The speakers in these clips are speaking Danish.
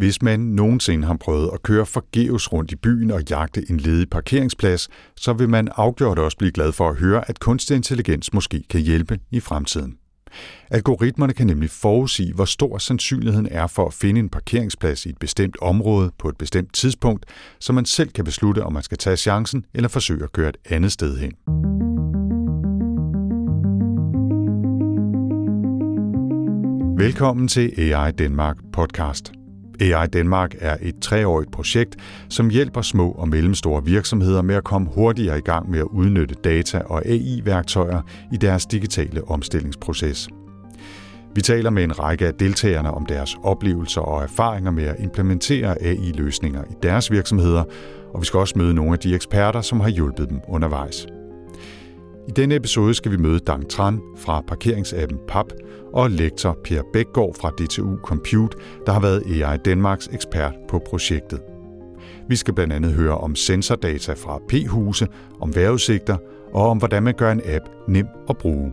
Hvis man nogensinde har prøvet at køre forgæves rundt i byen og jagte en ledig parkeringsplads, så vil man afgjort også blive glad for at høre, at kunstig intelligens måske kan hjælpe i fremtiden. Algoritmerne kan nemlig forudsige, hvor stor sandsynligheden er for at finde en parkeringsplads i et bestemt område på et bestemt tidspunkt, så man selv kan beslutte, om man skal tage chancen eller forsøge at køre et andet sted hen. Velkommen til AI Danmark podcast. AI Danmark er et treårigt projekt, som hjælper små og mellemstore virksomheder med at komme hurtigere i gang med at udnytte data og AI-værktøjer i deres digitale omstillingsproces. Vi taler med en række af deltagerne om deres oplevelser og erfaringer med at implementere AI-løsninger i deres virksomheder, og vi skal også møde nogle af de eksperter, som har hjulpet dem undervejs. I denne episode skal vi møde Dang Tran fra parkeringsappen PAP og lektor Per Bækgaard fra DTU Compute, der har været AI Danmarks ekspert på projektet. Vi skal blandt andet høre om sensordata fra P-huse, om vejrudsigter og om hvordan man gør en app nem at bruge.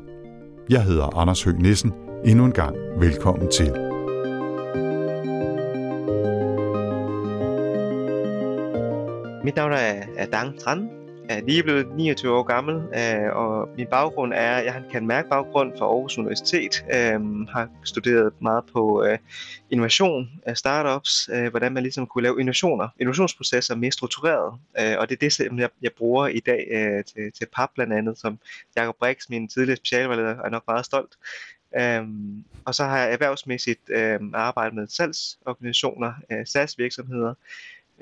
Jeg hedder Anders Høgh Nissen. Endnu en gang velkommen til. Mit navn er Dang Tran, er lige blevet 29 år gammel, øh, og min baggrund er, jeg har en kan mærke baggrund fra Aarhus Universitet, øh, har studeret meget på øh, innovation af startups, øh, hvordan man ligesom kunne lave innovationer, innovationsprocesser mere struktureret, øh, og det er det, som jeg, jeg bruger i dag øh, til, til PAP blandt andet, som Jacob Brix, min tidligere specialvejleder, er nok meget stolt. Øhm, og så har jeg erhvervsmæssigt øhm, arbejdet med salgsorganisationer, øh, SAS-virksomheder,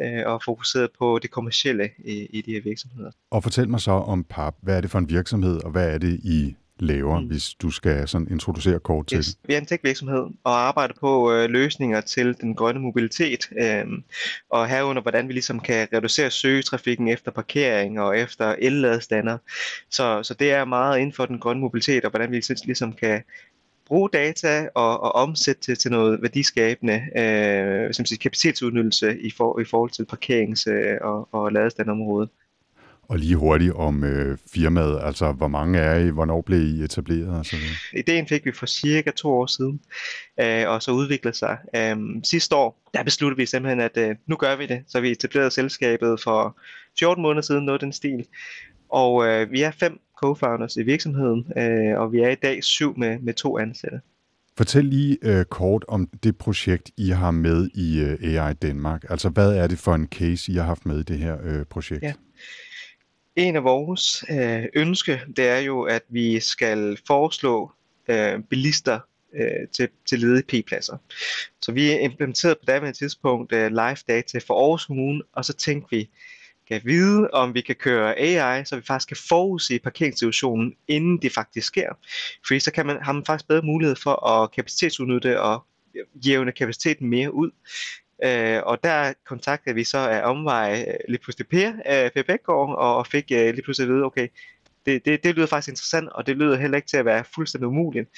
øh, og fokuseret på det kommercielle i, i de her virksomheder. Og fortæl mig så om PAP. Hvad er det for en virksomhed, og hvad er det, I laver, mm. hvis du skal sådan introducere kort til yes. Vi er en tech-virksomhed og arbejder på øh, løsninger til den grønne mobilitet, øh, og herunder hvordan vi ligesom kan reducere søgetrafikken efter parkering og efter el-ladestander. Så, så det er meget inden for den grønne mobilitet, og hvordan vi ligesom kan bruge data og, og omsætte til, til noget værdiskabende øh, som siger, kapacitetsudnyttelse i, for, i forhold til parkerings- øh, og, og ladestandområdet. Og lige hurtigt om øh, firmaet, altså hvor mange er I, hvornår blev I etableret? Og så videre? Ideen fik vi for cirka to år siden, øh, og så udviklede sig. Øh, sidste år, der besluttede vi simpelthen, at øh, nu gør vi det. Så vi etablerede selskabet for 14 måneder siden, noget den stil. Og øh, vi er fem co-founders i virksomheden, øh, og vi er i dag syv med, med to ansatte. Fortæl lige øh, kort om det projekt, I har med i øh, AI Danmark. Altså, hvad er det for en case, I har haft med i det her øh, projekt? Ja. En af vores øh, ønske, det er jo, at vi skal foreslå øh, bilister øh, til, til ledige P-pladser. Så vi implementerede på daværende tidspunkt øh, live data for Aarhus Kommune, og så tænkte vi, kan vide, om vi kan køre AI, så vi faktisk kan forudse parkeringssituationen, inden det faktisk sker. Fordi så kan man, har man faktisk bedre mulighed for at kapacitetsudnytte og jævne kapaciteten mere ud. Øh, og der kontaktede vi så af omvej øh, lige pludselig Per, øh, per Bækgaard, og fik øh, lige pludselig at vide, okay, det, det, det lyder faktisk interessant, og det lyder heller ikke til at være fuldstændig umuligt.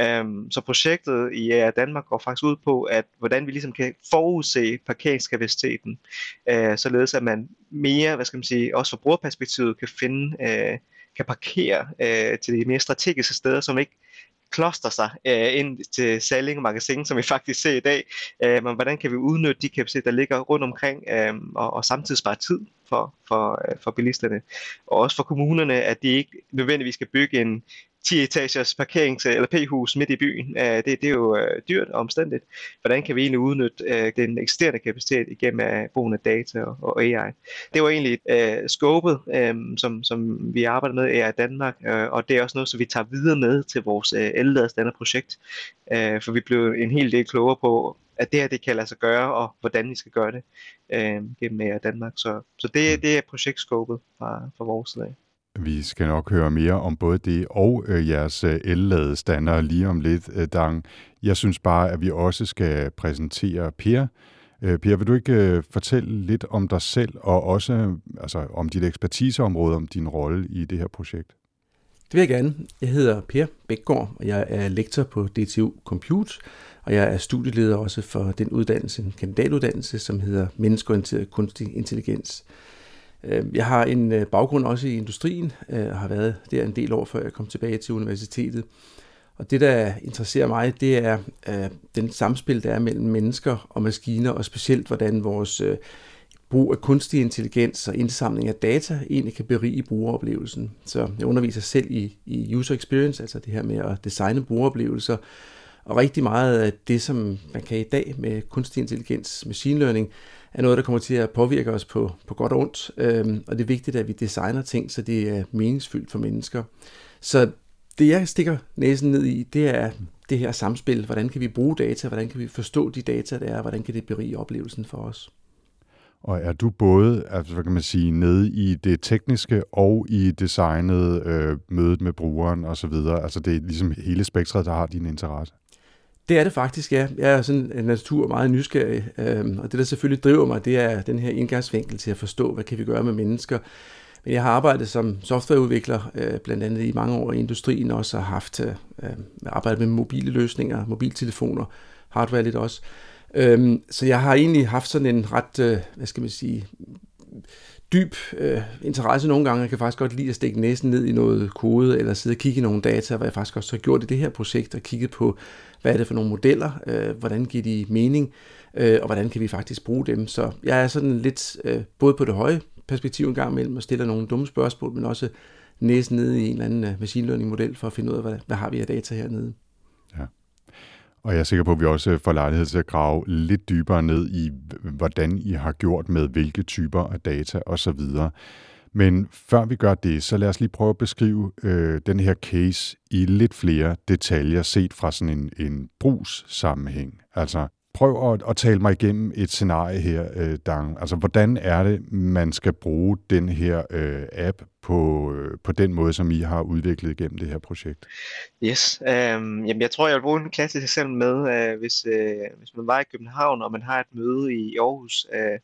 Øhm, så projektet i Air Danmark går faktisk ud på, at hvordan vi ligesom kan forudse parkeringskapaciteten, øh, således at man mere, hvad skal man sige, også fra brugerperspektivet kan finde, øh, kan parkere øh, til de mere strategiske steder, som ikke kloster sig øh, ind til Salling Magasin, som vi faktisk ser i dag. Øh, men hvordan kan vi udnytte de kapaciteter, der ligger rundt omkring, øh, og, og samtidig spare tid for, for, øh, for bilisterne. Og også for kommunerne, at de ikke nødvendigvis skal bygge en 10-etagers parkerings- eller p-hus midt i byen. Uh, det, det er jo uh, dyrt og omstændigt. Hvordan kan vi egentlig udnytte uh, den eksisterende kapacitet igennem uh, brugen af data og, og AI? Det var egentlig uh, skåbet, um, som, som vi arbejder med i Danmark, uh, og det er også noget, som vi tager videre med til vores uh, projekt, uh, for vi blev en hel del klogere på, at det her det kan lade sig gøre, og hvordan vi skal gøre det uh, gennem Danmark. Så, så det, det er projektskåbet fra, fra vores side. Vi skal nok høre mere om både det og øh, jeres øh, elladestander lige om lidt, øh, Dang. Jeg synes bare, at vi også skal præsentere Per. Øh, per, vil du ikke øh, fortælle lidt om dig selv, og også øh, altså, om dit ekspertiseområde, om din rolle i det her projekt? Det vil jeg gerne. Jeg hedder Per Bækgaard, og jeg er lektor på DTU Compute, og jeg er studieleder også for den uddannelse, en kandidatuddannelse, som hedder Menneskeorienteret Kunstig Intelligens. Øh, jeg har en øh, baggrund også i industrien, øh, og har været der en del år, før jeg kom tilbage til universitetet. Og det, der interesserer mig, det er øh, den samspil, der er mellem mennesker og maskiner, og specielt hvordan vores øh, brug af kunstig intelligens og indsamling af data egentlig kan berige brugeroplevelsen. Så jeg underviser selv i, i user experience, altså det her med at designe brugeroplevelser, og rigtig meget af det, som man kan i dag med kunstig intelligens, machine learning, er noget, der kommer til at påvirke os på, på godt og ondt. Øhm, og det er vigtigt, at vi designer ting, så det er meningsfyldt for mennesker. Så det, jeg stikker næsen ned i, det er det her samspil. Hvordan kan vi bruge data? Hvordan kan vi forstå de data, der er? Hvordan kan det berige oplevelsen for os? Og er du både, altså hvad kan man sige, nede i det tekniske og i designet, øh, mødet med brugeren osv.? Altså det er ligesom hele spektret, der har din interesse? Det er det faktisk, ja. Jeg er sådan en natur meget nysgerrig, øh, og det der selvfølgelig driver mig, det er den her indgangsvinkel til at forstå, hvad kan vi gøre med mennesker. Men jeg har arbejdet som softwareudvikler, øh, blandt andet i mange år i industrien også, og haft øh, øh, arbejdet med mobile løsninger, mobiltelefoner, hardware lidt også. Øhm, så jeg har egentlig haft sådan en ret, øh, hvad skal man sige, dyb øh, interesse nogle gange. Jeg kan faktisk godt lide at stikke næsen ned i noget kode, eller sidde og kigge i nogle data, hvad jeg faktisk også har gjort i det her projekt, og kigget på, hvad er det for nogle modeller, øh, hvordan giver de mening, øh, og hvordan kan vi faktisk bruge dem. Så jeg er sådan lidt øh, både på det høje perspektiv en gang imellem, og stiller nogle dumme spørgsmål, men også næsen ned i en eller anden øh, machine learning model, for at finde ud af, hvad, hvad har vi af data hernede. Og jeg er sikker på, at vi også får lejlighed til at grave lidt dybere ned i, hvordan I har gjort med hvilke typer af data osv. Men før vi gør det, så lad os lige prøve at beskrive øh, den her case i lidt flere detaljer set fra sådan en, en brugssammenhæng. Altså, prøv at, at tale mig igennem et scenarie her, øh, Dang. Altså, hvordan er det, man skal bruge den her øh, app på, øh, på den måde, som I har udviklet gennem det her projekt? Yes, øh, jamen jeg tror, jeg vil bruge en klassisk eksempel med, øh, hvis, øh, hvis man var i København, og man har et møde i Aarhus øh,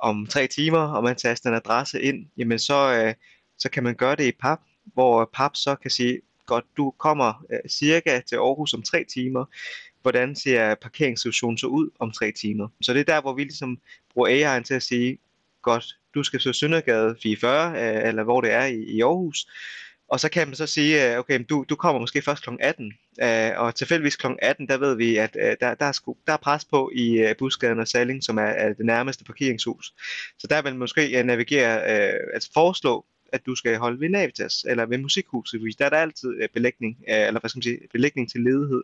om tre timer, og man taster en adresse ind, jamen så, øh, så kan man gøre det i PAP, hvor PAP så kan sige, godt, du kommer øh, cirka til Aarhus om tre timer, hvordan ser parkeringssituationen så ud om tre timer. Så det er der, hvor vi ligesom bruger AI'en til at sige, godt, du skal så Søndergade 44, øh, eller hvor det er i, i Aarhus, og så kan man så sige, øh, okay, du, du kommer måske først kl. 18, øh, og tilfældigvis kl. 18, der ved vi, at der, der, er, sku, der er pres på i Busgaden og Salling, som er, er det nærmeste parkeringshus. Så der vil man måske navigere, altså foreslå at du skal holde ved Navitas eller ved Musikhuset, fordi der er der altid øh, belægning, øh, eller hvad skal man sige, belægning til ledighed.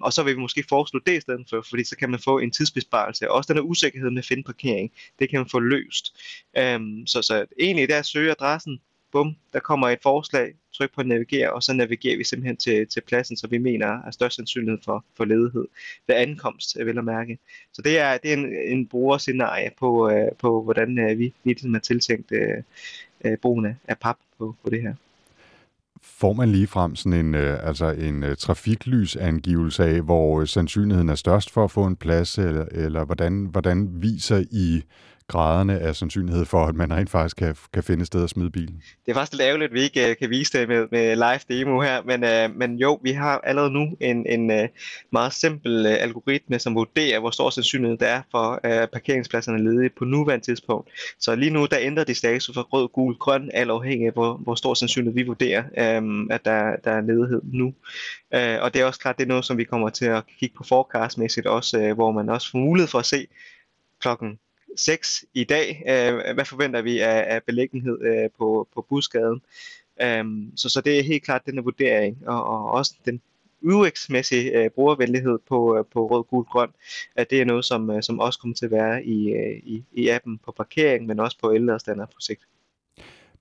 Og så vil vi måske foreslå det i stedet for, fordi så kan man få en tidsbesparelse. Også den her usikkerhed med at finde parkering, det kan man få løst. Øhm, så, så egentlig der søger adressen, bum, der kommer et forslag, tryk på navigere, og så navigerer vi simpelthen til, til pladsen, så vi mener er størst sandsynlighed for, for ledighed ved ankomst, vil jeg mærke. Så det er, det er en, en brugerscenarie på, øh, på hvordan vi, vi ligesom har tiltænkt øh, brugen af, af pap på, på det her. Får man lige frem sådan en, øh, altså en øh, trafiklysangivelse af, hvor øh, sandsynligheden er størst for at få en plads, eller, eller hvordan, hvordan viser I graderne af sandsynlighed for, at man rent faktisk kan, kan finde et sted at smide bilen. Det er faktisk lidt ærgerligt, at vi ikke øh, kan vise det med, med live demo her, men, øh, men jo, vi har allerede nu en, en uh, meget simpel øh, algoritme, som vurderer, hvor stor sandsynlighed der er for øh, parkeringspladserne ledige på nuværende tidspunkt. Så lige nu, der ændrer de status fra rød, gul, grøn, alt afhængig af, hvor, hvor stor sandsynlighed vi vurderer, øh, at der, der er ledighed nu. Øh, og det er også klart, det er noget, som vi kommer til at kigge på forecastmæssigt også, øh, hvor man også får mulighed for at se klokken 6 i dag. Øh, hvad forventer vi af, af belæggenhed øh, på, på busgaden? Um, så, så det er helt klart den vurdering, og, og også den UX-mæssige øh, brugervenlighed på, øh, på rød, gul, grøn, at det er noget, som, øh, som også kommer til at være i, øh, i, i appen på parkering, men også på ældre på sigt.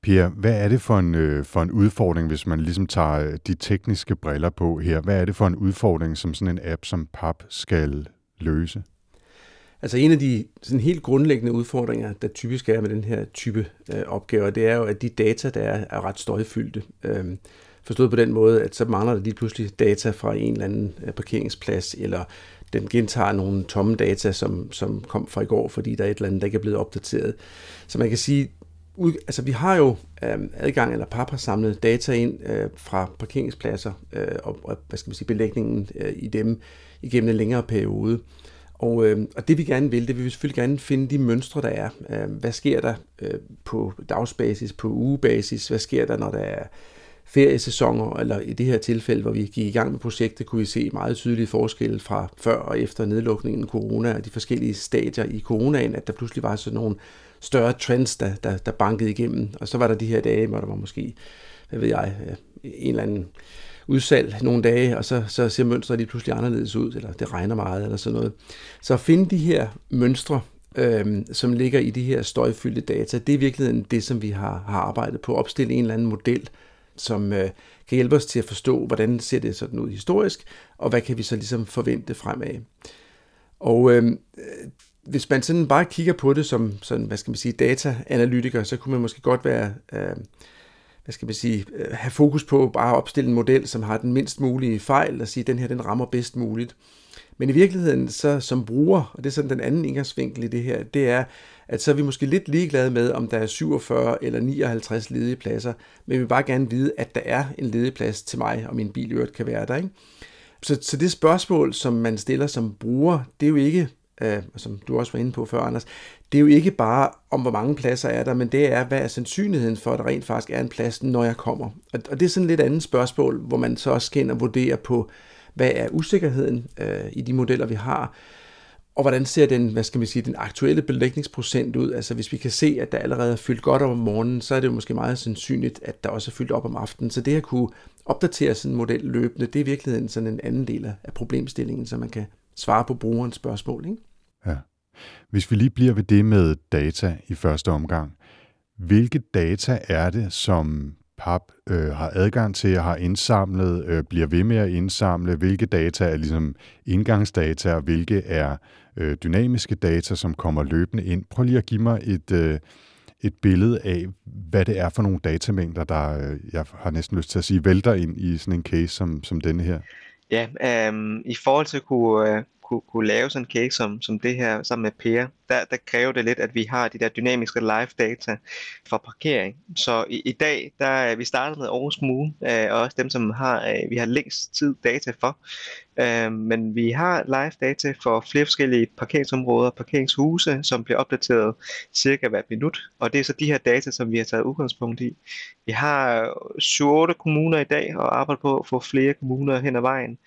Pia, hvad er det for en, øh, for en udfordring, hvis man ligesom tager øh, de tekniske briller på her? Hvad er det for en udfordring, som sådan en app som PAP skal løse? Altså en af de sådan helt grundlæggende udfordringer, der typisk er med den her type øh, opgaver, det er jo, at de data, der er, er ret støjfyldte. Øhm, forstået på den måde, at så mangler der lige pludselig data fra en eller anden øh, parkeringsplads, eller den gentager nogle tomme data, som, som kom fra i går, fordi der er et eller andet, der ikke er blevet opdateret. Så man kan sige, ud, altså vi har jo øh, adgang, eller PAP har samlet data ind øh, fra parkeringspladser, øh, og, og hvad skal man sige, belægningen øh, i dem igennem en længere periode. Og, øh, og det vi gerne vil, det vil vi selvfølgelig gerne finde de mønstre, der er. Øh, hvad sker der øh, på dagsbasis, på ugebasis? Hvad sker der, når der er feriesæsoner, eller i det her tilfælde, hvor vi gik i gang med projektet, kunne vi se meget tydelige forskelle fra før og efter nedlukningen af corona og de forskellige stadier i coronaen, at der pludselig var sådan nogle større trends, der, der, der bankede igennem. Og så var der de her dage, hvor der var måske, hvad ved jeg, øh, en eller anden udsalg nogle dage, og så, så ser mønstret lige pludselig anderledes ud, eller det regner meget, eller sådan noget. Så at finde de her mønstre, øh, som ligger i de her støjfyldte data, det er i virkeligheden det, som vi har, har arbejdet på, at opstille en eller anden model, som øh, kan hjælpe os til at forstå, hvordan ser det sådan ud historisk, og hvad kan vi så ligesom forvente fremad. Og øhm, øh, hvis man sådan bare kigger på det som sådan, hvad skal man sige, data-analytiker, så kunne man måske godt være, øh, hvad skal man sige, øh, have fokus på bare at opstille en model, som har den mindst mulige fejl, og sige, at den her den rammer bedst muligt. Men i virkeligheden, så som bruger, og det er sådan den anden indgangsvinkel i det her, det er, at så er vi måske lidt ligeglade med, om der er 47 eller 59 ledige pladser, men vi vil bare gerne vide, at der er en ledig plads til mig, og min bil øvrigt kan være der. Ikke? Så, så det spørgsmål, som man stiller som bruger, det er jo ikke, øh, som du også var inde på før, Anders, det er jo ikke bare om, hvor mange pladser er der, men det er, hvad er sandsynligheden for, at der rent faktisk er en plads, når jeg kommer. Og, og det er sådan et lidt andet spørgsmål, hvor man så også skal ind og vurdere på, hvad er usikkerheden øh, i de modeller, vi har, og hvordan ser den, hvad skal vi sige, den aktuelle belægningsprocent ud? Altså hvis vi kan se, at der allerede er fyldt godt op om morgenen, så er det jo måske meget sandsynligt, at der også er fyldt op om aftenen. Så det at kunne opdatere sådan en model løbende, det er i virkeligheden sådan en anden del af problemstillingen, så man kan svare på brugerens spørgsmål. Ikke? Ja. Hvis vi lige bliver ved det med data i første omgang, hvilke data er det, som PAP øh, har adgang til, har indsamlet, øh, bliver ved med at indsamle, hvilke data er ligesom indgangsdata, og hvilke er øh, dynamiske data, som kommer løbende ind. Prøv lige at give mig et, øh, et billede af, hvad det er for nogle datamængder, der, øh, jeg har næsten lyst til at sige, vælter ind i sådan en case som, som denne her. Ja, øh, i forhold til at kunne, øh, kunne, kunne lave sådan en cake som, som det her sammen med Per, der, der kræver det lidt, at vi har de der dynamiske live data fra parkering. Så i, i dag, der vi startet med Aarhus Kommune, øh, og også dem, som har, øh, vi har længst tid data for. Øh, men vi har live data for flere forskellige parkeringsområder, parkeringshuse, som bliver opdateret cirka hvert minut. Og det er så de her data, som vi har taget udgangspunkt i. Vi har 7-8 kommuner i dag, og arbejder på at få flere kommuner hen ad vejen.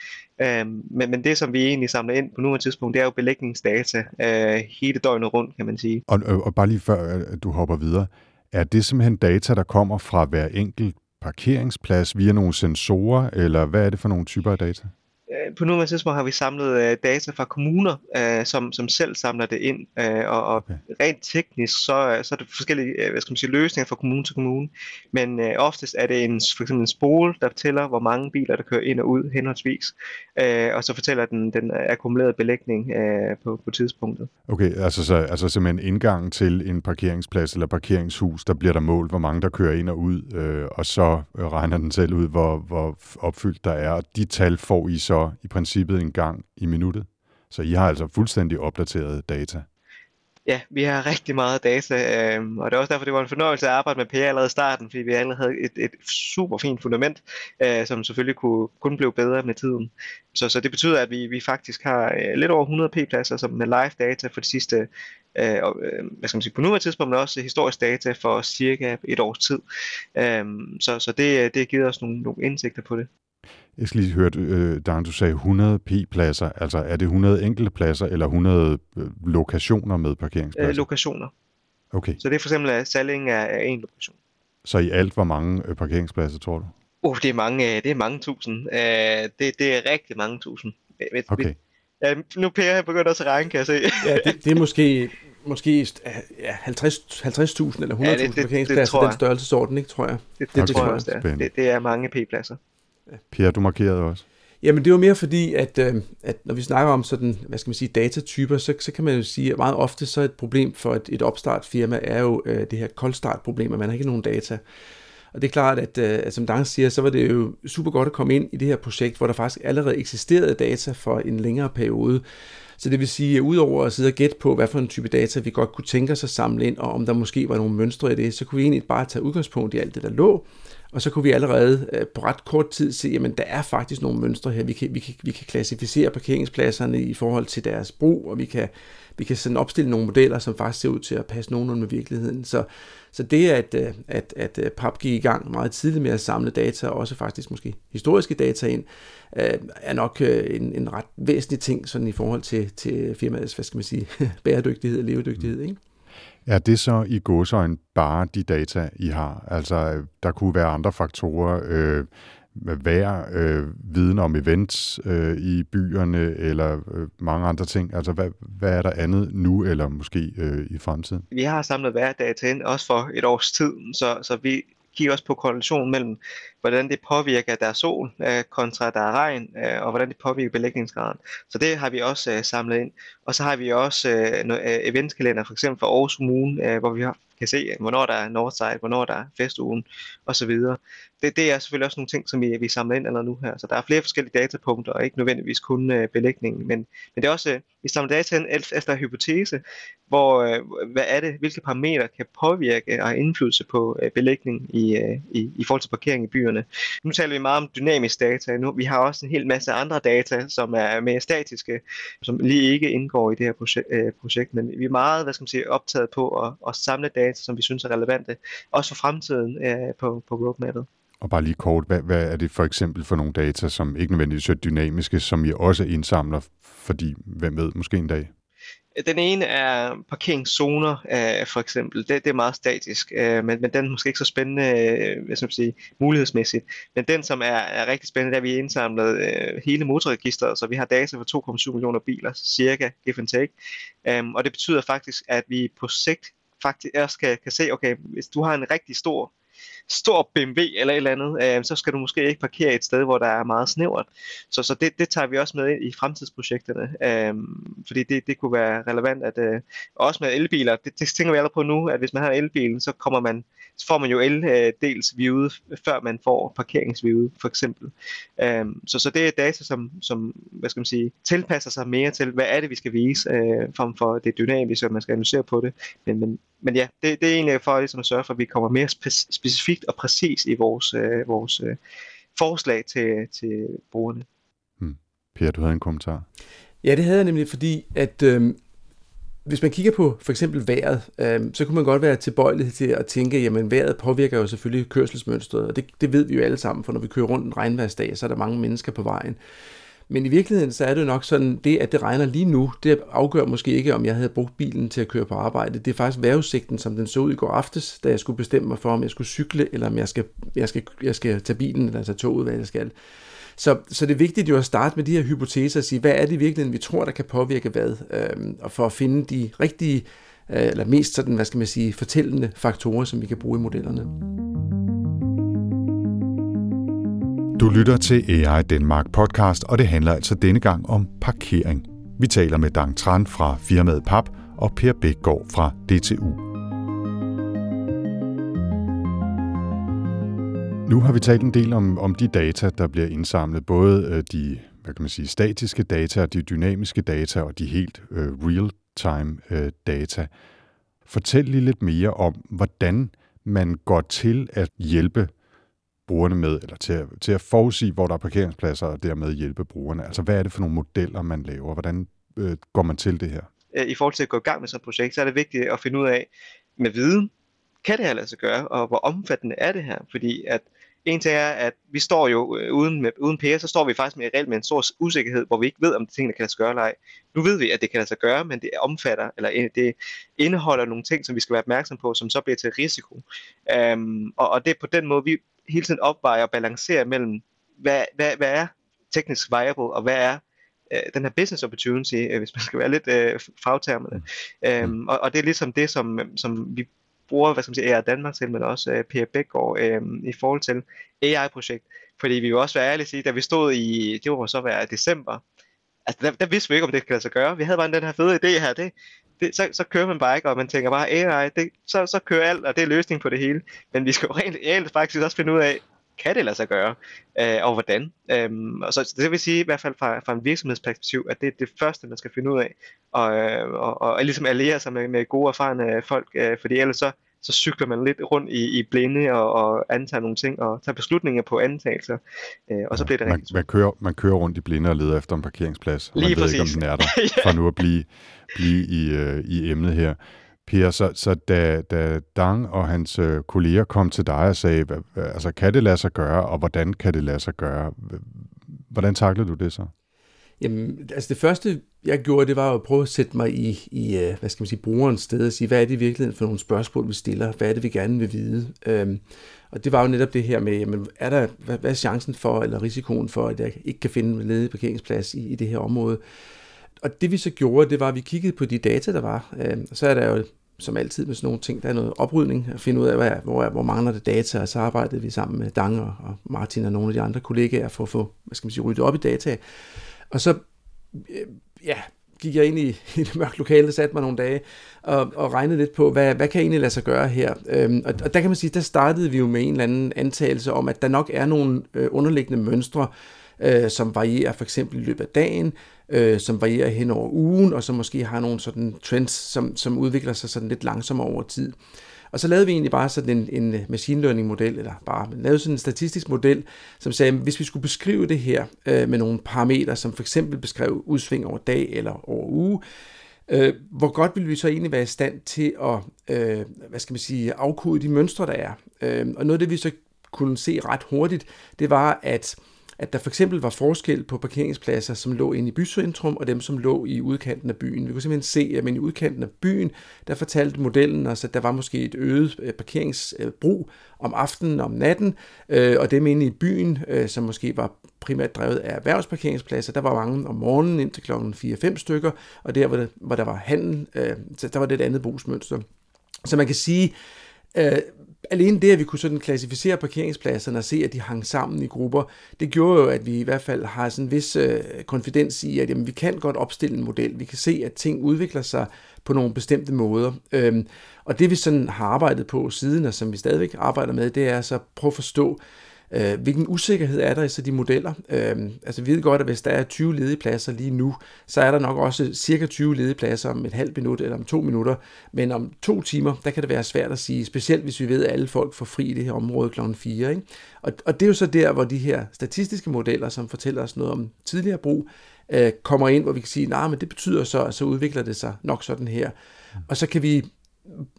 Øh, men, men det, som vi egentlig samler ind på nuværende tidspunkt, det er jo belægningsdata øh, hele døgnet rundt, kan man sige. Og, øh, og bare lige før øh, du hopper videre, er det simpelthen data, der kommer fra hver enkelt parkeringsplads via nogle sensorer, eller hvad er det for nogle typer af data? Øh, på nuværende tidspunkt har vi samlet øh, data fra kommuner, øh, som, som selv samler det ind, øh, og, og okay. rent teknisk, så, så er det forskellige øh, hvad skal man sige, løsninger fra kommune til kommune, men øh, oftest er det en, for eksempel en spole, der fortæller, hvor mange biler, der kører ind og ud henholdsvis, øh, og så fortæller den den akkumulerede belægning øh, på, på tidspunktet. Okay, altså, så, altså simpelthen indgangen til en parkeringsplads eller parkeringshus, der bliver der målt, hvor mange der kører ind og ud, øh, og så regner den selv ud, hvor, hvor opfyldt der er, og de tal får I så i princippet en gang i minuttet. Så I har altså fuldstændig opdateret data. Ja, vi har rigtig meget data, øh, og det er også derfor, det var en fornøjelse at arbejde med PR allerede i starten, fordi vi allerede havde et, et super fint fundament, øh, som selvfølgelig kunne kun blev bedre med tiden. Så, så det betyder, at vi, vi faktisk har øh, lidt over 100 p-pladser som med live data for de sidste, øh, øh, hvad skal man sige, på nuværende tidspunkt, men også historisk data for cirka et års tid. Øh, så så det, øh, det giver os nogle, nogle indsigter på det. Jeg skal lige høre, øh, Dan, du sagde 100 p-pladser. Altså er det 100 enkelte pladser eller 100 øh, lokationer med parkeringspladser? Øh, lokationer. Okay. Så det er for eksempel, at Salling er, er en lokation. Så i alt, hvor mange øh, parkeringspladser, tror du? Uh, det er mange, det er mange tusind. Uh, det, det er rigtig mange tusind. Okay. Ja, nu Per har begyndt også at regne, kan jeg se. ja, det, det er måske, måske ja, 50, 50.000 eller 100.000 ja, parkeringspladser, den størrelsesorden, ikke, tror jeg. Det, det, okay. tror jeg også, det er. Det, det er mange p-pladser. Pierre, du markerede også. Jamen det var mere fordi, at, øh, at når vi snakker om sådan, hvad skal man sige, datatyper, så, så kan man jo sige, at meget ofte så et problem for et, et opstartfirma er jo øh, det her koldstartproblem, at man har ikke nogen data. Og det er klart, at, øh, at som Dan siger, så var det jo super godt at komme ind i det her projekt, hvor der faktisk allerede eksisterede data for en længere periode. Så det vil sige, at udover at sidde og gætte på, hvad for en type data vi godt kunne tænke os at samle ind, og om der måske var nogle mønstre i det, så kunne vi egentlig bare tage udgangspunkt i alt det, der lå, og så kunne vi allerede øh, på ret kort tid se, at der er faktisk nogle mønstre her. Vi kan, vi, kan, vi kan klassificere parkeringspladserne i forhold til deres brug, og vi kan, vi kan sådan opstille nogle modeller, som faktisk ser ud til at passe nogenlunde med virkeligheden. Så, så det, at, øh, at, at øh, PAP gik i gang meget tidligt med at samle data, og også faktisk måske historiske data ind, øh, er nok en, en ret væsentlig ting sådan i forhold til, til firmaets, hvad skal man sige, bæredygtighed og levedygtighed. Ikke? Er det så i godsøjen bare de data, I har? Altså, der kunne være andre faktorer, øh, vejr, øh, viden om events øh, i byerne, eller øh, mange andre ting. Altså, hvad, hvad er der andet nu, eller måske øh, i fremtiden? Vi har samlet værdata ind, også for et års tid, så, så vi kigger også på korrelationen mellem, hvordan det påvirker, der er sol øh, kontra der er regn, øh, og hvordan det påvirker belægningsgraden. Så det har vi også øh, samlet ind. Og så har vi også øh, noget, øh, eventskalender, for eksempel for Aarhus Kommune, øh, hvor vi har, kan se, øh, hvornår der er Northside, hvornår der er festugen osv. Det, det er selvfølgelig også nogle ting, som vi, vi samler ind eller nu her. Så der er flere forskellige datapunkter, og ikke nødvendigvis kun øh, belægningen. Men, men det er også, øh, vi samler data ind efter hypotese, hvor øh, hvad er det, hvilke parametre kan påvirke og have indflydelse på øh, belægning i, øh, i, i forhold til parkering i byerne. Nu taler vi meget om dynamisk data. Nu, vi har også en hel masse andre data, som er mere statiske, som lige ikke indgår i det her projekt, øh, projekt men vi er meget hvad skal man sige, optaget på at, at samle data, som vi synes er relevante, også for fremtiden øh, på, på roadmappet. Og bare lige kort, hvad, hvad er det for eksempel for nogle data, som ikke nødvendigvis er dynamiske, som I også indsamler, fordi hvem ved, måske en dag? Den ene er parkeringszoner, øh, for eksempel. Det, det er meget statisk, øh, men, men den er måske ikke så spændende øh, hvad skal man sige, mulighedsmæssigt. Men den, som er, er rigtig spændende, er, at vi indsamlet øh, hele motorregisteret, så vi har data for 2,7 millioner biler, cirka, give and take. Um, og det betyder faktisk, at vi på sigt faktisk også kan, kan se, okay, hvis du har en rigtig stor stor BMW eller et eller andet, øh, så skal du måske ikke parkere et sted, hvor der er meget snævert. Så, så det, det tager vi også med ind i fremtidsprojekterne, øh, fordi det, det kunne være relevant, at øh, også med elbiler, det, det tænker vi allerede på nu, at hvis man har elbilen, så kommer man så får man jo el-dels øh, viewet, før man får parkeringsviewet, for eksempel. Øh, så, så det er data, som, som hvad skal man sige, tilpasser sig mere til, hvad er det, vi skal vise, øh, frem for det dynamiske, at man skal analysere på det. Men, men, men ja, det, det er egentlig for ligesom at sørge for, at vi kommer mere spe- specifikt og præcis i vores, uh, vores uh, forslag til, til brugerne. Hmm. Per, du havde en kommentar. Ja, det havde jeg nemlig, fordi at øh, hvis man kigger på for eksempel vejret, øh, så kunne man godt være tilbøjelig til at tænke, jamen vejret påvirker jo selvfølgelig kørselsmønstret, og det, det ved vi jo alle sammen, for når vi kører rundt en regnværsdag, så er der mange mennesker på vejen. Men i virkeligheden, så er det nok sådan, det at det regner lige nu, det afgør måske ikke, om jeg havde brugt bilen til at køre på arbejde. Det er faktisk vejrudsigten, som den så ud i går aftes, da jeg skulle bestemme mig for, om jeg skulle cykle, eller om jeg skal, jeg skal, jeg skal tage bilen, eller tage toget, hvad jeg skal. Så, så det er vigtigt jo at starte med de her hypoteser og sige, hvad er det i virkeligheden, vi tror, der kan påvirke hvad, øh, og for at finde de rigtige, øh, eller mest sådan, hvad skal man sige, fortællende faktorer, som vi kan bruge i modellerne. Du lytter til AI Danmark podcast, og det handler altså denne gang om parkering. Vi taler med Dang Tran fra firmaet PAP og Per Bækgaard fra DTU. Nu har vi talt en del om, om de data, der bliver indsamlet, både øh, de hvad kan man sige, statiske data, de dynamiske data og de helt øh, real-time øh, data. Fortæl lige lidt mere om, hvordan man går til at hjælpe brugerne med, eller til at, til at forudsige, hvor der er parkeringspladser, og dermed hjælpe brugerne. Altså, hvad er det for nogle modeller, man laver? Hvordan øh, går man til det her? Øh, I forhold til at gå i gang med sådan et projekt, så er det vigtigt at finde ud af med viden, kan det her lade sig gøre, og hvor omfattende er det her? Fordi at en ting er, at vi står jo øh, uden, med, uden PR, så står vi faktisk med, reelt med en stor usikkerhed, hvor vi ikke ved, om tingene kan lade sig gøre eller ej. Nu ved vi, at det kan lade sig gøre, men det omfatter, eller det indeholder nogle ting, som vi skal være opmærksom på, som så bliver til risiko. Um, og, og det er på den måde, vi hele tiden opvejer og balancerer mellem, hvad, hvad, hvad er teknisk viable, og hvad er uh, den her business opportunity, uh, hvis man skal være lidt uh, fagtermende. Um, og, og det er ligesom det, som, som vi bruger, hvad skal man sige, AI Danmark til, men også uh, Per Bækgaard øh, i forhold til AI-projekt. Fordi vi jo også være ærlige sige, da vi stod i, det var så være december, altså der, der vidste vi ikke, om det kan lade sig gøre. Vi havde bare den her fede idé her, det, det, så, så kører man bare ikke, og man tænker bare, AI, det, så, så kører alt, og det er løsningen på det hele. Men vi skal jo rent reelt faktisk også finde ud af, kan det lade sig gøre, øh, og hvordan. Øhm, og så, så det vil sige, i hvert fald fra, fra en virksomhedsperspektiv, at det er det første, man skal finde ud af, og, og, og, og ligesom alliere sig med, med gode erfarne folk, øh, fordi ellers så så cykler man lidt rundt i, i blinde og, og antager nogle ting og tager beslutninger på antagelser, øh, og så bliver det man, rigtig man kører, man kører rundt i blinde og leder efter en parkeringsplads, Lige man præcis. ved ikke, om den er der, ja. for nu at blive, blive i, øh, i emnet her. Per, så, så da, da Dang og hans øh, kolleger kom til dig og sagde, altså, kan det lade sig gøre, og hvordan kan det lade sig gøre? Hvordan taklede du det så? Jamen, altså det første, jeg gjorde, det var jo at prøve at sætte mig i, i øh, hvad skal man sige, brugerens sted og sige, hvad er det i virkeligheden for nogle spørgsmål, vi stiller? Hvad er det, vi gerne vil vide? Øhm, og det var jo netop det her med, jamen, er der, hvad, hvad er chancen for, eller risikoen for, at jeg ikke kan finde en ledig parkeringsplads i, i det her område? Og det vi så gjorde, det var, at vi kiggede på de data, der var. Øhm, og så er der jo som altid med sådan nogle ting, der er noget oprydning, at finde ud af, hvad, hvor, hvor mangler det data, og så arbejdede vi sammen med Dang og, og Martin og nogle af de andre kollegaer for at få, hvad skal man sige, ryddet op i data. Og så øh, ja, gik jeg ind i, i det mørke lokale, satte mig nogle dage og, og regnede lidt på, hvad, hvad kan jeg egentlig lade sig gøre her? Øhm, og, og der kan man sige, der startede vi jo med en eller anden antagelse om, at der nok er nogle øh, underliggende mønstre, øh, som varierer for eksempel i løbet af dagen, øh, som varierer hen over ugen, og som måske har nogle sådan trends, som, som udvikler sig sådan lidt langsommere over tid. Og så lavede vi egentlig bare sådan en, en øh, machine learning model, eller bare lavede sådan en statistisk model, som sagde, at hvis vi skulle beskrive det her øh, med nogle parametre, som for eksempel beskrev udsving over dag eller over uge, øh, hvor godt ville vi så egentlig være i stand til at, øh, hvad skal man sige, afkode de mønstre, der er. Øh, og noget af det, vi så kunne se ret hurtigt, det var, at at der for eksempel var forskel på parkeringspladser, som lå inde i bycentrum, og dem, som lå i udkanten af byen. Vi kunne simpelthen se, at i udkanten af byen, der fortalte modellen os, at der var måske et øget øh, parkeringsbrug øh, om aftenen og om natten, øh, og dem inde i byen, som måske var primært drevet af erhvervsparkeringspladser, der var mange om morgenen indtil klokken 4-5 stykker, og der, hvor der, hvor der var handel, der var det et andet brugsmønster. Så man kan sige, Øh, alene det, at vi kunne sådan klassificere parkeringspladserne og se, at de hang sammen i grupper, det gjorde jo, at vi i hvert fald har sådan en vis øh, konfidens i, at jamen, vi kan godt opstille en model. Vi kan se, at ting udvikler sig på nogle bestemte måder. Øhm, og det vi sådan har arbejdet på siden, og som vi stadigvæk arbejder med, det er så at prøve at forstå, Øh, hvilken usikkerhed er der i så de modeller? Øh, altså vi ved godt, at hvis der er 20 ledige pladser lige nu, så er der nok også cirka 20 ledige pladser om et halvt minut eller om to minutter. Men om to timer, der kan det være svært at sige, specielt hvis vi ved, at alle folk får fri i det her område kl. 4. Ikke? Og, og det er jo så der, hvor de her statistiske modeller, som fortæller os noget om tidligere brug, øh, kommer ind, hvor vi kan sige, nej, nah, men det betyder så, at så udvikler det sig nok sådan her. Og så kan vi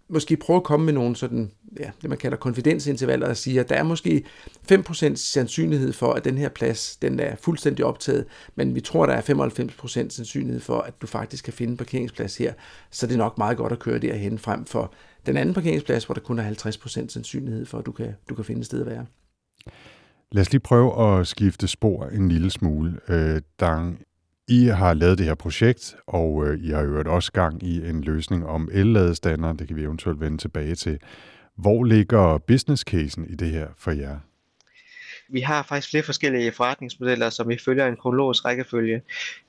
måske prøve at komme med nogle sådan, ja, det man kalder konfidensintervaller og sige, at der er måske 5% sandsynlighed for, at den her plads, den er fuldstændig optaget, men vi tror, der er 95% sandsynlighed for, at du faktisk kan finde en parkeringsplads her, så det er nok meget godt at køre derhen frem for den anden parkeringsplads, hvor der kun er 50% sandsynlighed for, at du kan, du kan finde et sted at være. Lad os lige prøve at skifte spor en lille smule. Øh, der i har lavet det her projekt, og øh, I har jo også gang i en løsning om elladestander. Det kan vi eventuelt vende tilbage til. Hvor ligger business casen i det her for jer? Vi har faktisk flere forskellige forretningsmodeller, som vi følger en kronologisk rækkefølge.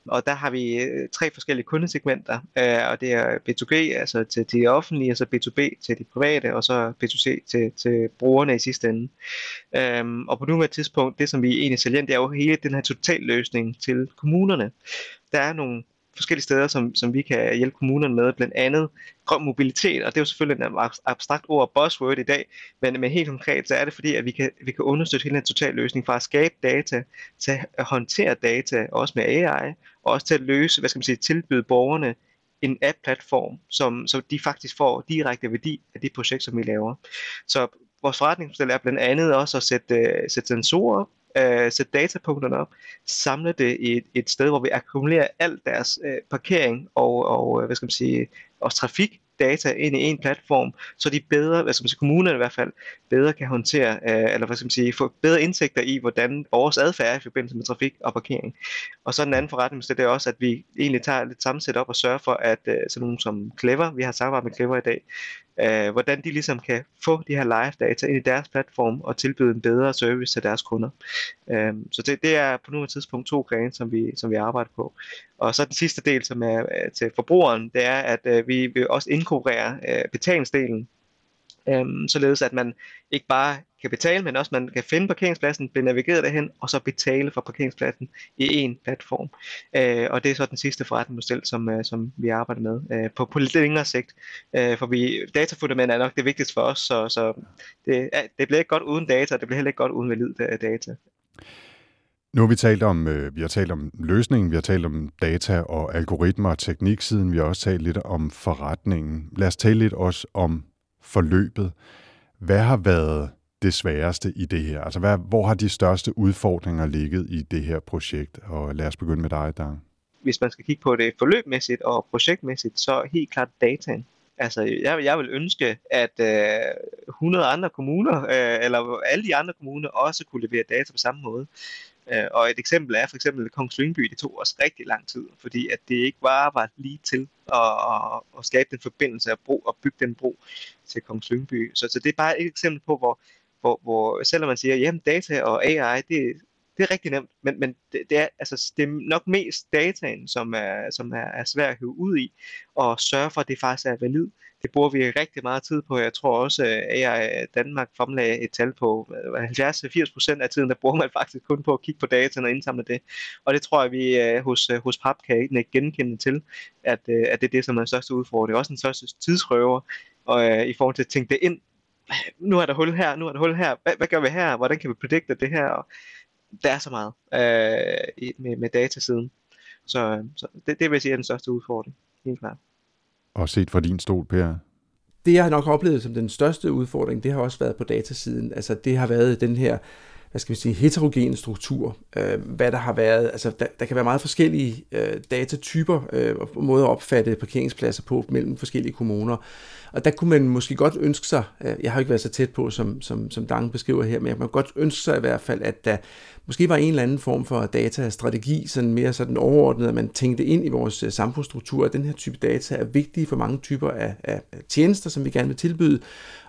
Og der har vi øh, tre forskellige kundesegmenter, øh, og det er B2G, altså til de offentlige, så B2B til de private, og så B2C til, til brugerne i sidste ende. Øhm, og på nuværende tidspunkt, det som vi egentlig sælger, det er jo hele den her totalløsning til kommunerne. Der er nogle forskellige steder, som, som vi kan hjælpe kommunerne med, blandt andet grøn mobilitet, og det er jo selvfølgelig en abstrakt ord, buzzword i dag, men, men helt konkret, så er det fordi, at vi kan, vi kan understøtte hele den total løsning fra at skabe data, til at håndtere data, også med AI, og også til at løse, hvad skal man sige, tilbyde borgerne en app-platform, som, så de faktisk får direkte værdi af det projekt, som vi laver. Så vores forretningsmodel er blandt andet også at sætte, uh, sætte sensorer op, øh, sætte datapunkterne op, samle det i et, et sted, hvor vi akkumulerer al deres øh, parkering og, og øh, hvad skal man sige, også trafik data ind i en platform, så de bedre, hvad skal man sige, kommunerne i hvert fald, bedre kan håndtere, øh, eller hvad skal man sige, få bedre indsigter i, hvordan vores adfærd er i forbindelse med trafik og parkering. Og så den anden forretning, det er også, at vi egentlig tager lidt sammensæt op og sørger for, at øh, sådan nogen som Clever, vi har samarbejdet med Clever i dag, øh, hvordan de ligesom kan få de her live data ind i deres platform og tilbyde en bedre service til deres kunder. Øh, så det, det er på nuværende tidspunkt to grene, som vi, som vi arbejder på. Og så den sidste del, som er øh, til forbrugeren, det er, at øh, vi vil også inkorporere øh, betalingsdelen Øhm, således at man ikke bare kan betale, men også man kan finde parkeringspladsen, blive navigeret derhen, og så betale for parkeringspladsen i én platform. Øh, og det er så den sidste forretningsmodel, som, øh, som vi arbejder med øh, på, på lidt længere sigt. Øh, for vi, datafundament er nok det vigtigste for os, så, så det, det bliver ikke godt uden data, og det bliver heller ikke godt uden valid øh, data. Nu har vi talt om, øh, vi har talt om løsningen, vi har talt om data og algoritmer og tekniksiden, vi har også talt lidt om forretningen. Lad os tale lidt også om forløbet. Hvad har været det sværeste i det her? Altså, hvad, hvor har de største udfordringer ligget i det her projekt? Og lad os begynde med dig, Dan. Hvis man skal kigge på det forløbmæssigt og projektmæssigt, så helt klart dataen. Altså, jeg, jeg vil ønske, at øh, 100 andre kommuner, øh, eller alle de andre kommuner, også kunne levere data på samme måde. Øh, og et eksempel er for eksempel Kongens Lyngby, det tog også rigtig lang tid, fordi at det ikke var lige til at, at, at skabe den forbindelse og, bro, og bygge den bro til Kongens Lyngby. Så, så det er bare et eksempel på, hvor, hvor, hvor selvom man siger, jamen data og AI, det, det er rigtig nemt, men, men det, det, er, altså, det er nok mest dataen, som er, som er, er svært at hive ud i, og sørge for, at det faktisk er valid. Det bruger vi rigtig meget tid på. Jeg tror også, øh, at jeg Danmark fremlagde et tal på 70-80% af tiden, der bruger man faktisk kun på at kigge på data og indsamle det. Og det tror jeg, vi øh, hos, øh, hos PAP kan ikke genkende til, at, at det er det, som er den største udfordring. Det er også den største tidsrøver og, i forhold til at tænke det ind nu er der hul her, nu er der hul her, hvad, hvad gør vi her, hvordan kan vi predikte det her, og der er så meget øh, med, med datasiden. Så, så det, det vil jeg sige er den største udfordring, helt klart. Og set fra din stol, Per? Det, jeg har nok oplevet som den største udfordring, det har også været på datasiden. Altså, det har været den her hvad skal vi sige, heterogen struktur, øh, hvad der har været, altså der, der kan være meget forskellige øh, datatyper øh, og måder at opfatte parkeringspladser på mellem forskellige kommuner. Og der kunne man måske godt ønske sig, øh, jeg har ikke været så tæt på, som, som, som Dange beskriver her, men man kunne godt ønske sig i hvert fald, at der måske var en eller anden form for datastrategi, sådan mere sådan overordnet, at man tænkte ind i vores øh, samfundsstruktur, at den her type data er vigtige for mange typer af, af tjenester, som vi gerne vil tilbyde,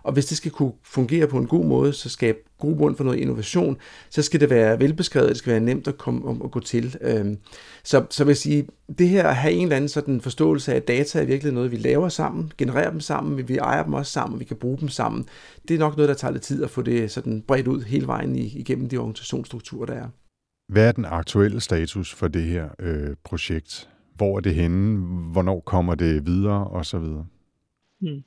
og hvis det skal kunne fungere på en god måde, så skabe god grund for noget innovation, så skal det være velbeskrevet, det skal være nemt at komme og at gå til. Øhm, så, så vil jeg sige, det her at have en eller anden sådan forståelse af, at data er virkelig noget, vi laver sammen, genererer dem sammen, vi ejer dem også sammen, vi kan bruge dem sammen. Det er nok noget, der tager lidt tid at få det sådan bredt ud hele vejen igennem de organisationsstrukturer, der er. Hvad er den aktuelle status for det her øh, projekt? Hvor er det henne? Hvornår kommer det videre? Og så videre. Hmm.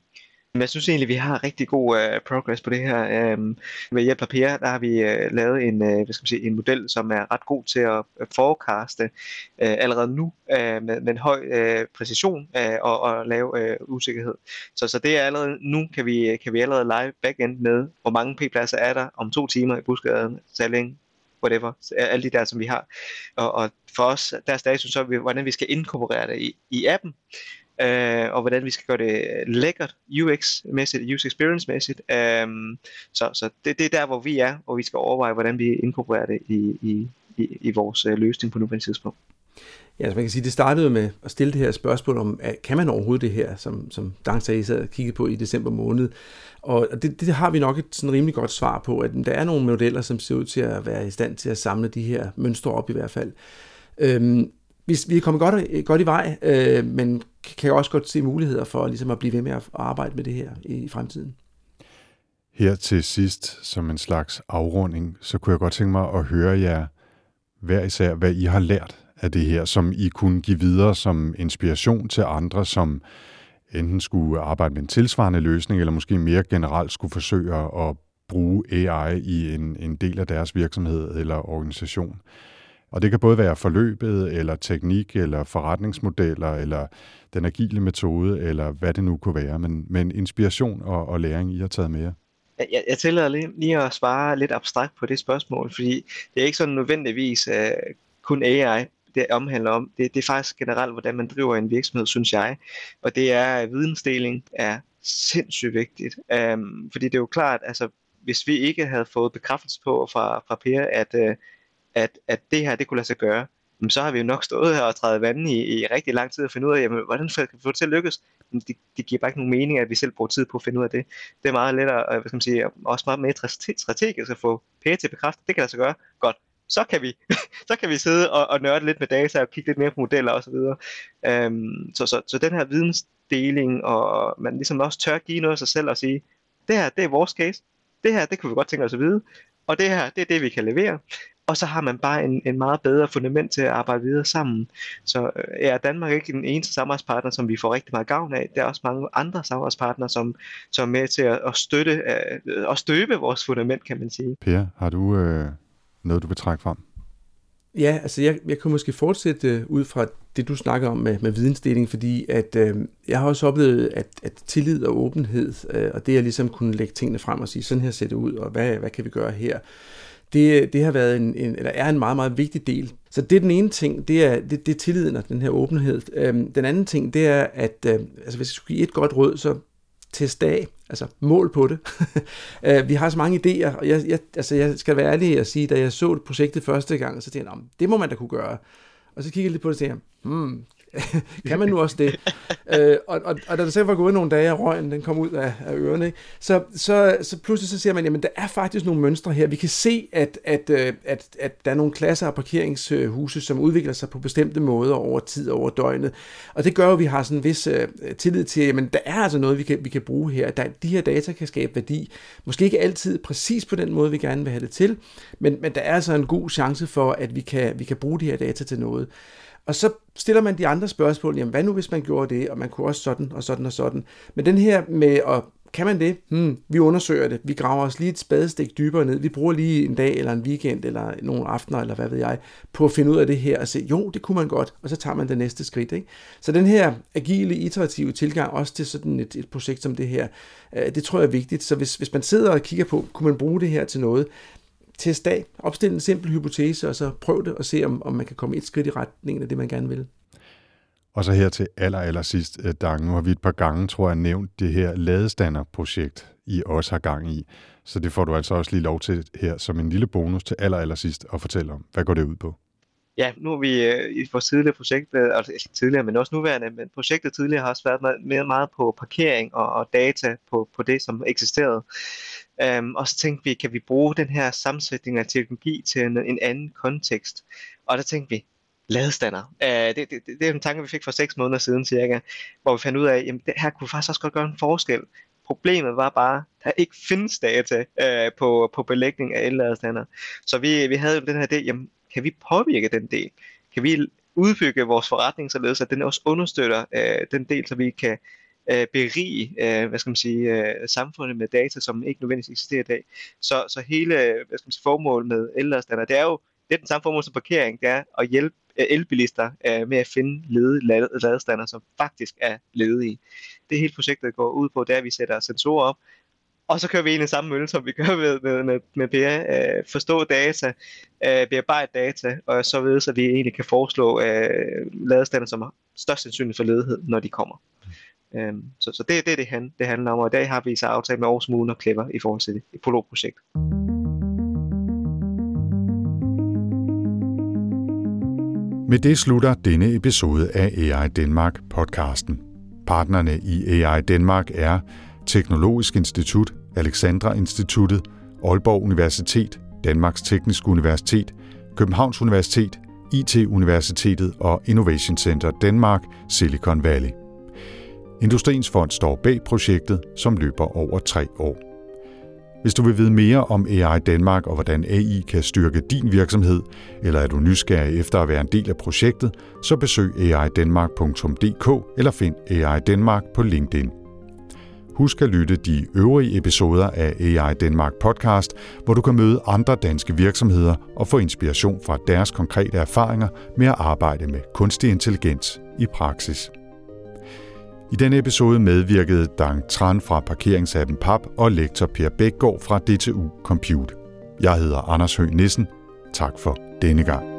Men jeg synes egentlig, vi har rigtig god uh, progress på det her. Um, med hjælp af Per, der har vi uh, lavet en, uh, hvad skal man sige, en model, som er ret god til at uh, forecaste uh, allerede nu uh, med, med en høj uh, præcision uh, og, og lave uh, usikkerhed. Så, så det er allerede nu, kan vi, kan vi allerede live backend med, hvor mange p-pladser er der om to timer i Busgaden, Salling, whatever, alle de der, som vi har. Og, og for os, der er status så, hvordan vi skal inkorporere det i, i appen, øh, og hvordan vi skal gøre det lækkert UX-mæssigt, user experience-mæssigt. Øh, så så det, det er der, hvor vi er, og vi skal overveje, hvordan vi inkorporerer det i, i, i, i vores øh, løsning på nuværende tidspunkt. Ja, altså man kan sige, det startede med at stille det her spørgsmål om, at kan man overhovedet det her, som, som Dang sagde, sad og kiggede på i december måned. Og det, det har vi nok et sådan rimelig godt svar på, at der er nogle modeller, som ser ud til at være i stand til at samle de her mønstre op i hvert fald. Øhm, vi, vi er kommet godt, øh, godt i vej, øh, men kan også godt se muligheder for ligesom at blive ved med at arbejde med det her i fremtiden. Her til sidst, som en slags afrunding, så kunne jeg godt tænke mig at høre jer hver især, hvad I har lært af det her, som I kunne give videre som inspiration til andre, som enten skulle arbejde med en tilsvarende løsning, eller måske mere generelt skulle forsøge at bruge AI i en, en del af deres virksomhed eller organisation. Og det kan både være forløbet, eller teknik, eller forretningsmodeller, eller den agile metode, eller hvad det nu kunne være, men, men inspiration og, og læring, I har taget med jer. Jeg, jeg tillader lige, lige at svare lidt abstrakt på det spørgsmål, fordi det er ikke sådan nødvendigvis uh, kun AI, det omhandler om. Det, det er faktisk generelt, hvordan man driver en virksomhed, synes jeg. Og det er, at vidensdeling er sindssygt vigtigt. Um, fordi det er jo klart, altså hvis vi ikke havde fået bekræftelse på fra, fra Per, at, uh, at, at det her, det kunne lade sig gøre, jamen, så har vi jo nok stået her og trædet vandet i, i rigtig lang tid og finde ud af, jamen, hvordan kan vi få det til at lykkes? Men det, det giver bare ikke nogen mening, at vi selv bruger tid på at finde ud af det. Det er meget lettere, øh, hvad skal man sige, også meget mere strategisk at få PT til at bekræfte, det kan lade sig gøre. Godt, så kan vi, så kan vi sidde og, og nørde lidt med data og kigge lidt mere på modeller osv. Så, um, så, så, så den her vidensdeling, og man ligesom også tør give noget af sig selv og sige, det her, det er vores case, det her, det kunne vi godt tænke os at vide, og det her, det er det, vi kan levere. Og så har man bare en, en meget bedre fundament til at arbejde videre sammen. Så øh, er Danmark ikke den eneste samarbejdspartner, som vi får rigtig meget gavn af. Der er også mange andre samarbejdspartnere, som, som er med til at, at støtte øh, og støbe vores fundament, kan man sige. Per, har du øh, noget, du vil trække frem? Ja, altså jeg, jeg kan måske fortsætte øh, ud fra det, du snakker om med, med vidensdeling, fordi at øh, jeg har også oplevet, at, at tillid og åbenhed, øh, og det at ligesom kunne lægge tingene frem og sige, sådan her ser det ud, og hvad, hvad kan vi gøre her, det, det har været en, en, eller er en meget, meget vigtig del. Så det er den ene ting, det er, det, det er tilliden og den her åbenhed. Øhm, den anden ting, det er, at øh, altså hvis jeg skulle give et godt råd, så test af, altså mål på det. Øh, vi har så mange idéer, og jeg, jeg, altså jeg skal være ærlig og sige, da jeg så projektet første gang, så tænkte jeg, det må man da kunne gøre. Og så kiggede jeg lidt på det og tænkte, hmm, kan man nu også det? øh, og, og, og da der så var gået nogle dage, og røgen den kom ud af, af ørerne, ikke? Så, så, så pludselig så ser man, jamen der er faktisk nogle mønstre her. Vi kan se, at, at, øh, at, at der er nogle klasser af parkeringshuse, som udvikler sig på bestemte måder over tid over døgnet. Og det gør jo, at vi har sådan en vis uh, tillid til, men der er altså noget, vi kan, vi kan bruge her. Der, de her data kan skabe værdi. Måske ikke altid præcis på den måde, vi gerne vil have det til, men, men der er altså en god chance for, at vi kan, vi kan bruge de her data til noget. Og så stiller man de andre spørgsmål, jamen hvad nu hvis man gjorde det, og man kunne også sådan og sådan og sådan. Men den her med at kan man det? Hmm, vi undersøger det. Vi graver os lige et spadestik dybere ned. Vi bruger lige en dag eller en weekend eller nogle aftener eller hvad ved jeg, på at finde ud af det her og se, jo, det kunne man godt, og så tager man det næste skridt. Ikke? Så den her agile, iterative tilgang også til sådan et, et projekt som det her, øh, det tror jeg er vigtigt. Så hvis, hvis man sidder og kigger på, kunne man bruge det her til noget, test af, opstil en simpel hypotese, og så prøv det og se, om, om man kan komme et skridt i retningen af det, man gerne vil. Og så her til aller, aller sidst, øh, Dag, nu har vi et par gange, tror jeg, nævnt det her ladestanderprojekt, I også har gang i. Så det får du altså også lige lov til her som en lille bonus til aller, aller sidst at fortælle om. Hvad går det ud på? Ja, nu er vi øh, i vores tidligere projekt, altså ikke tidligere, men også nuværende, men projektet tidligere har også været mere meget på parkering og, og data på, på det, som eksisterede. Um, og så tænkte vi, kan vi bruge den her sammensætning af teknologi til en, en anden kontekst? Og der tænkte vi, ladestander. Uh, det, det, det, det er en tanke, vi fik for seks måneder siden cirka, hvor vi fandt ud af, at det her kunne faktisk også godt gøre en forskel. Problemet var bare, at der ikke findes data uh, på, på belægning af elladestander. Så vi, vi havde jo den her idé, jamen, kan vi påvirke den del? Kan vi udbygge vores forretning således, at den også understøtter uh, den del, så vi kan øh, berige øh, hvad skal man sige, øh, samfundet med data, som ikke nødvendigvis eksisterer i dag. Så, så hele øh, hvad skal man sige, formålet med elladestander, det er jo det er den samme formål som parkering, det er at hjælpe øh, elbilister øh, med at finde ledige ladestander, som faktisk er ledige. Det hele projektet går ud på, det er, at vi sætter sensorer op, og så kører vi ind i samme mølle, som vi gør med, med, med, med PR. Øh, forstå data, øh, bearbejde data, og så ved, så vi egentlig kan foreslå øh, ladestander, som har størst sandsynlighed for ledighed, når de kommer. Øhm, så, så det er det, det, han, det handler om, og i dag har vi så aftalt med Aarhus Kommune og Clever i forhold til det pilotprojekt. Med det slutter denne episode af AI Danmark podcasten. Partnerne i AI Danmark er Teknologisk Institut, Alexandra Instituttet, Aalborg Universitet, Danmarks Tekniske Universitet, Københavns Universitet, IT-universitetet og Innovation Center Danmark, Silicon Valley. Industriens Fond står bag projektet, som løber over tre år. Hvis du vil vide mere om AI Danmark og hvordan AI kan styrke din virksomhed, eller er du nysgerrig efter at være en del af projektet, så besøg aidanmark.dk eller find AI Danmark på LinkedIn. Husk at lytte de øvrige episoder af AI Danmark podcast, hvor du kan møde andre danske virksomheder og få inspiration fra deres konkrete erfaringer med at arbejde med kunstig intelligens i praksis. I denne episode medvirkede Dang Tran fra parkeringsappen PAP og lektor Per Bækgaard fra DTU Compute. Jeg hedder Anders Høgh Nissen. Tak for denne gang.